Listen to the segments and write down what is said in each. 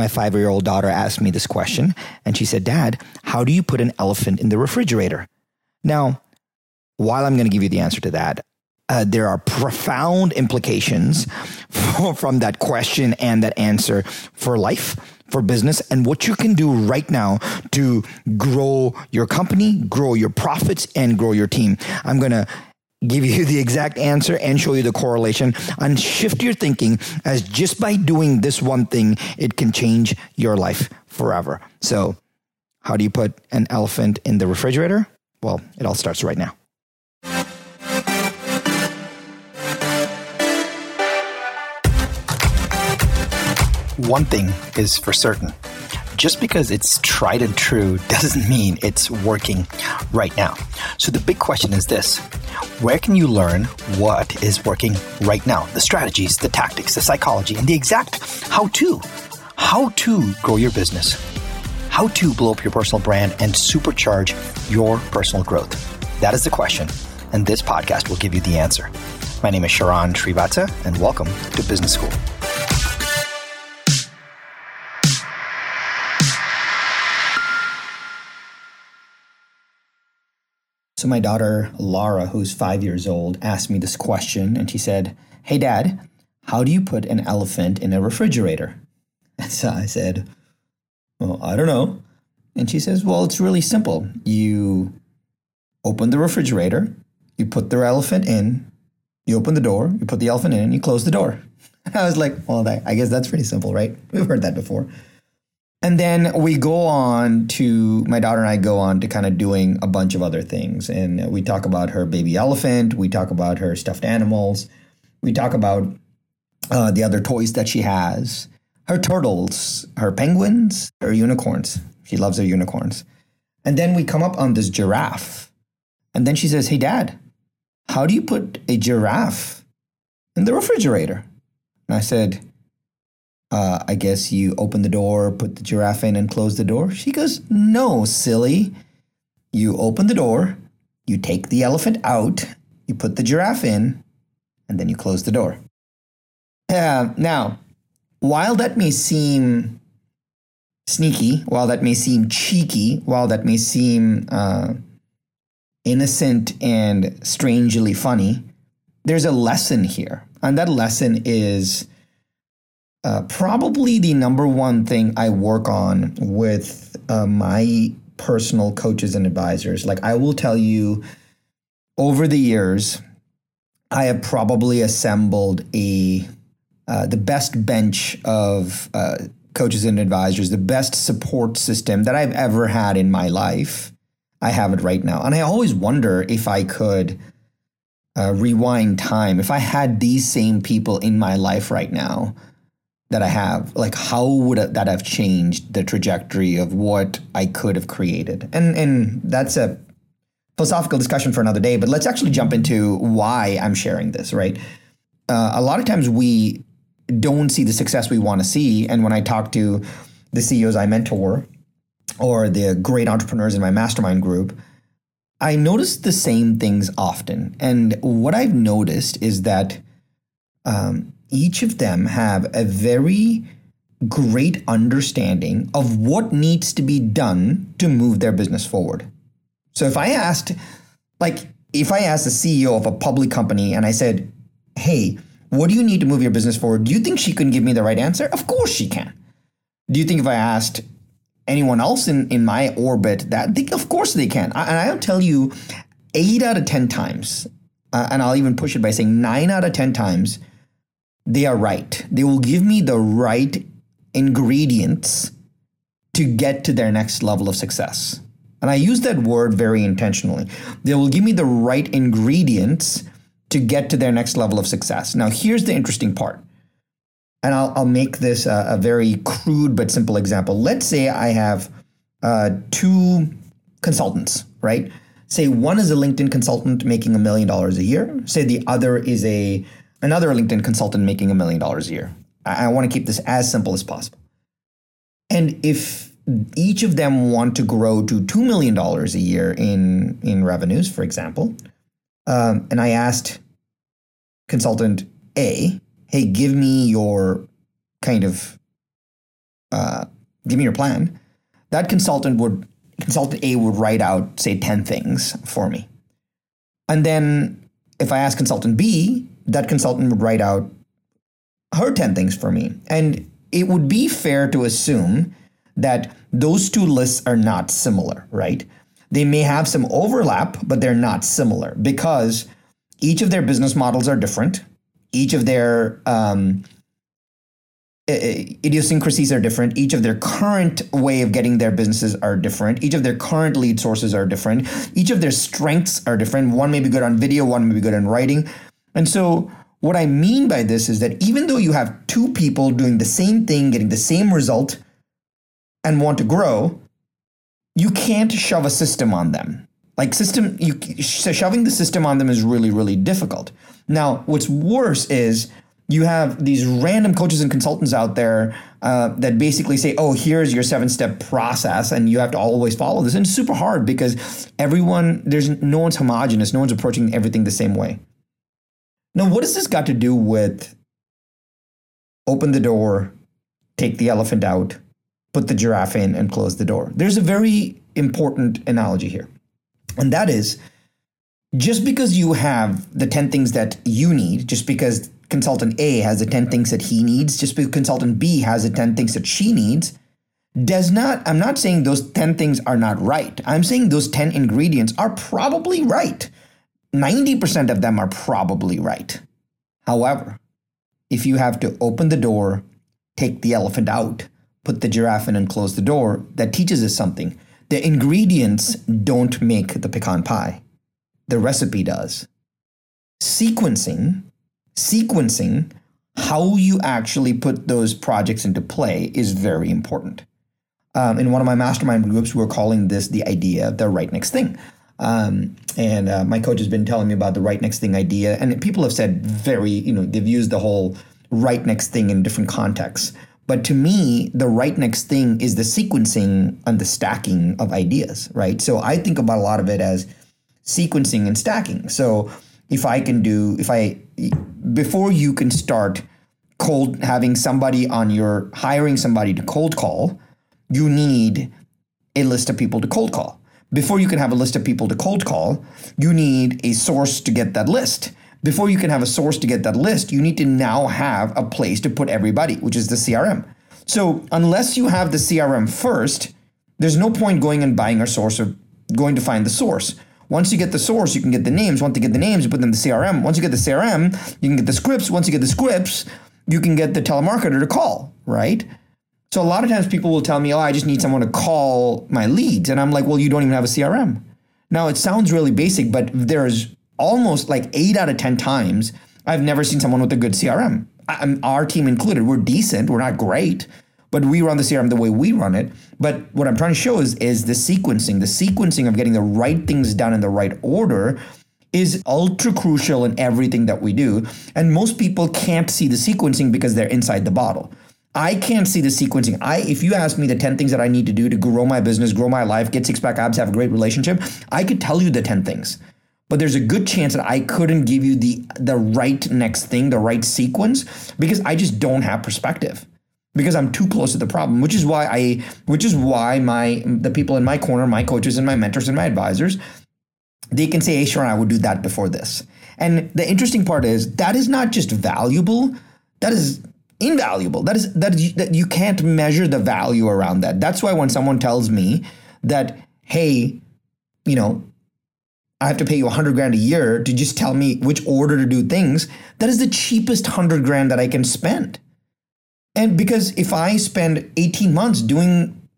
my five year old daughter asked me this question, and she said, Dad, how do you put an elephant in the refrigerator? Now, while I'm going to give you the answer to that, uh, there are profound implications for, from that question and that answer for life, for business, and what you can do right now to grow your company, grow your profits, and grow your team. I'm going to give you the exact answer and show you the correlation and shift your thinking as just by doing this one thing, it can change your life forever. So, how do you put an elephant in the refrigerator? Well, it all starts right now. One thing is for certain just because it's tried and true doesn't mean it's working right now. So the big question is this where can you learn what is working right now? The strategies, the tactics, the psychology, and the exact how to. How to grow your business, how to blow up your personal brand and supercharge your personal growth. That is the question, and this podcast will give you the answer. My name is Sharran Srivatsaa, and welcome to Business School. So, my daughter, Laura, who's five years old, asked me this question and she said, Hey, dad, how do you put an elephant in a refrigerator? And so I said, Well, I don't know. And she says, Well, it's really simple. You open the refrigerator, you put the elephant in, you open the door, you put the elephant in, and you close the door. I was like, Well, I guess that's pretty simple, right? We've heard that before. And then we go on to, my daughter and I go on to kind of doing a bunch of other things. And we talk about her baby elephant, we talk about her stuffed animals, we talk about uh, the other toys that she has, her turtles, her penguins, her unicorns. She loves her unicorns. And then we come up on this giraffe. And then she says, Hey, dad, how do you put a giraffe in the refrigerator? And I said, uh, I guess you open the door, put the giraffe in, and close the door? She goes, No, silly. You open the door, you take the elephant out, you put the giraffe in, and then you close the door. Uh, now, while that may seem sneaky, while that may seem cheeky, while that may seem uh, innocent and strangely funny, there's a lesson here. And that lesson is uh, probably the number one thing I work on with uh, my personal coaches and advisors. Like I will tell you, over the years, I have probably assembled a uh, the best bench of uh, coaches and advisors, the best support system that I've ever had in my life. I have it right now, and I always wonder if I could. Uh, rewind time. If I had these same people in my life right now, that I have, like how would that have changed the trajectory of what I could have created? And and that's a philosophical discussion for another day. But let's actually jump into why I'm sharing this. Right, uh, a lot of times we don't see the success we want to see, and when I talk to the CEOs I mentor or the great entrepreneurs in my mastermind group. I notice the same things often. And what I've noticed is that um, each of them have a very great understanding of what needs to be done to move their business forward. So if I asked, like, if I asked the CEO of a public company and I said, hey, what do you need to move your business forward? Do you think she can give me the right answer? Of course she can. Do you think if I asked anyone else in, in my orbit that, they, of course they can. and I'll tell you, eight out of 10 times, uh, and I'll even push it by saying nine out of 10 times, they are right. They will give me the right ingredients to get to their next level of success. And I use that word very intentionally. They will give me the right ingredients to get to their next level of success. Now, here's the interesting part. And I'll, I'll make this a, a very crude but simple example. Let's say I have uh, two consultants, right? Say one is a LinkedIn consultant making a million dollars a year. Say the other is a another LinkedIn consultant making a million dollars a year. I, I want to keep this as simple as possible. And if each of them want to grow to $2 million a year in, in revenues, for example, um, and I asked consultant A, hey, give me your kind of uh, give me your plan, that consultant would consultant A would write out say 10 things for me. And then if I ask consultant B, that consultant would write out her 10 things for me. And it would be fair to assume that those two lists are not similar, right? They may have some overlap, but they're not similar because each of their business models are different. Each of their um, idiosyncrasies are different. Each of their current way of getting their businesses are different. Each of their current lead sources are different. Each of their strengths are different. One may be good on video, one may be good on writing. And so, what I mean by this is that even though you have two people doing the same thing, getting the same result, and want to grow, you can't shove a system on them. Like system, you so shoving the system on them is really, really difficult. Now, what's worse is you have these random coaches and consultants out there uh, that basically say, "Oh, here's your seven-step process," and you have to always follow this. And it's super hard because everyone, there's no one's homogenous. No one's approaching everything the same way. Now, what has this got to do with open the door, take the elephant out, put the giraffe in, and close the door? There's a very important analogy here, and that is just because you have the 10 things that you need, just because consultant A has the 10 things that he needs, just because consultant B has the 10 things that she needs, does not, I'm not saying those 10 things are not right. I'm saying those 10 ingredients are probably right. 90% of them are probably right. However, if you have to open the door, take the elephant out, put the giraffe in, and close the door, that teaches us something. The ingredients don't make the pecan pie, the recipe does. Sequencing sequencing how you actually put those projects into play is very important. Um, in one of my mastermind groups, we're calling this the idea, of the right next thing. Um, and uh, my coach has been telling me about the right next thing idea. And people have said very, you know, they've used the whole right next thing in different contexts. But to me, the right next thing is the sequencing and the stacking of ideas, right? So I think about a lot of it as sequencing and stacking. So if I can do, if I, before you can start cold, having somebody on your, hiring somebody to cold call, you need a list of people to cold call. Before you can have a list of people to cold call, you need a source to get that list. Before you can have a source to get that list, you need to now have a place to put everybody, which is the CRM. So, unless you have the CRM first, there's no point going and buying a source or going to find the source. Once you get the source, you can get the names. Once you get the names, you put them in the CRM. Once you get the CRM, you can get the scripts. Once you get the scripts, you can get the telemarketer to call, right? So a lot of times people will tell me, "Oh, I just need someone to call my leads," and I'm like, "Well, you don't even have a CRM." Now it sounds really basic, but there's almost like eight out of ten times I've never seen someone with a good CRM. I, our team included, we're decent. We're not great, but we run the CRM the way we run it. But what I'm trying to show is is the sequencing, the sequencing of getting the right things done in the right order is ultra crucial in everything that we do. And most people can't see the sequencing because they're inside the bottle. I can't see the sequencing. I if you ask me the 10 things that I need to do to grow my business, grow my life, get six pack abs, have a great relationship, I could tell you the 10 things. But there's a good chance that I couldn't give you the the right next thing, the right sequence because I just don't have perspective because I'm too close to the problem, which is why I which is why my the people in my corner, my coaches and my mentors and my advisors, they can say, hey Sharran, I would do that before this. And the interesting part is that is not just valuable, that is invaluable. That is that you, that you can't measure the value around that. That's why when someone tells me that, hey, you know, I have to pay you a hundred grand a year to just tell me which order to do things, that is the cheapest hundred grand that I can spend. And because if I spend 18 months doing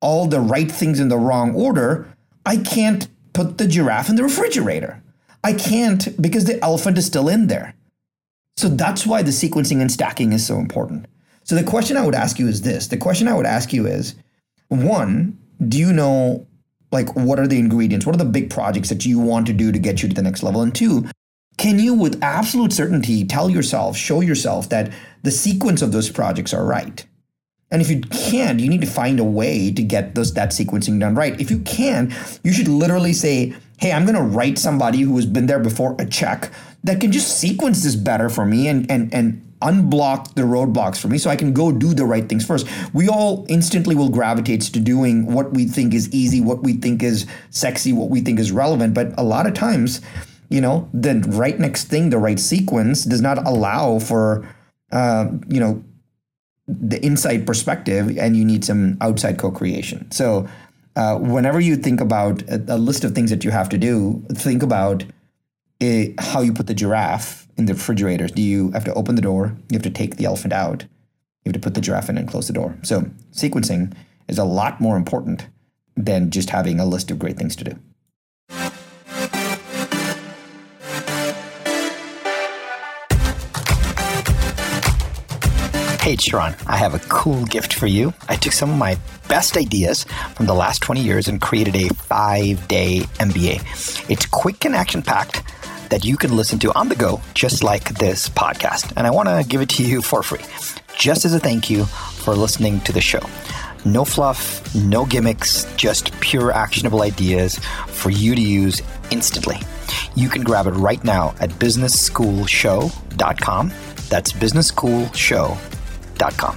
all the right things in the wrong order, I can't put the giraffe in the refrigerator. I can't because the elephant is still in there. So that's why the sequencing and stacking is so important. So the question I would ask you is this. The question I would ask you is one, do you know like what are the ingredients? What are the big projects that you want to do to get you to the next level? And two, can you with absolute certainty tell yourself, show yourself that the sequence of those projects are right? And if you can't, you need to find a way to get those that sequencing done right. If you can, you should literally say, "Hey, I'm going to write somebody who has been there before a check that can just sequence this better for me and and and unblock the roadblocks for me so I can go do the right things first. We all instantly will gravitate to doing what we think is easy, what we think is sexy, what we think is relevant. But a lot of times, you know, the right next thing, the right sequence does not allow for, uh, you know, the inside perspective and you need some outside co-creation. So uh, whenever you think about a, a, list of things that you have to do, think about it, how you put the giraffe in the refrigerator. Do you have to open the door? You have to take the elephant out. You have to put the giraffe in and close the door. So sequencing is a lot more important than just having a list of great things to do. Hey, Sharran, I have a cool gift for you. I took some of my best ideas from the last 20 years and created a five day MBA. It's quick and action packed that you can listen to on the go, just like this podcast. And I want to give it to you for free, just as a thank you for listening to the show. No fluff, no gimmicks, just pure actionable ideas for you to use instantly. You can grab it right now at businessschoolshow.com. That's businessschoolshow.com.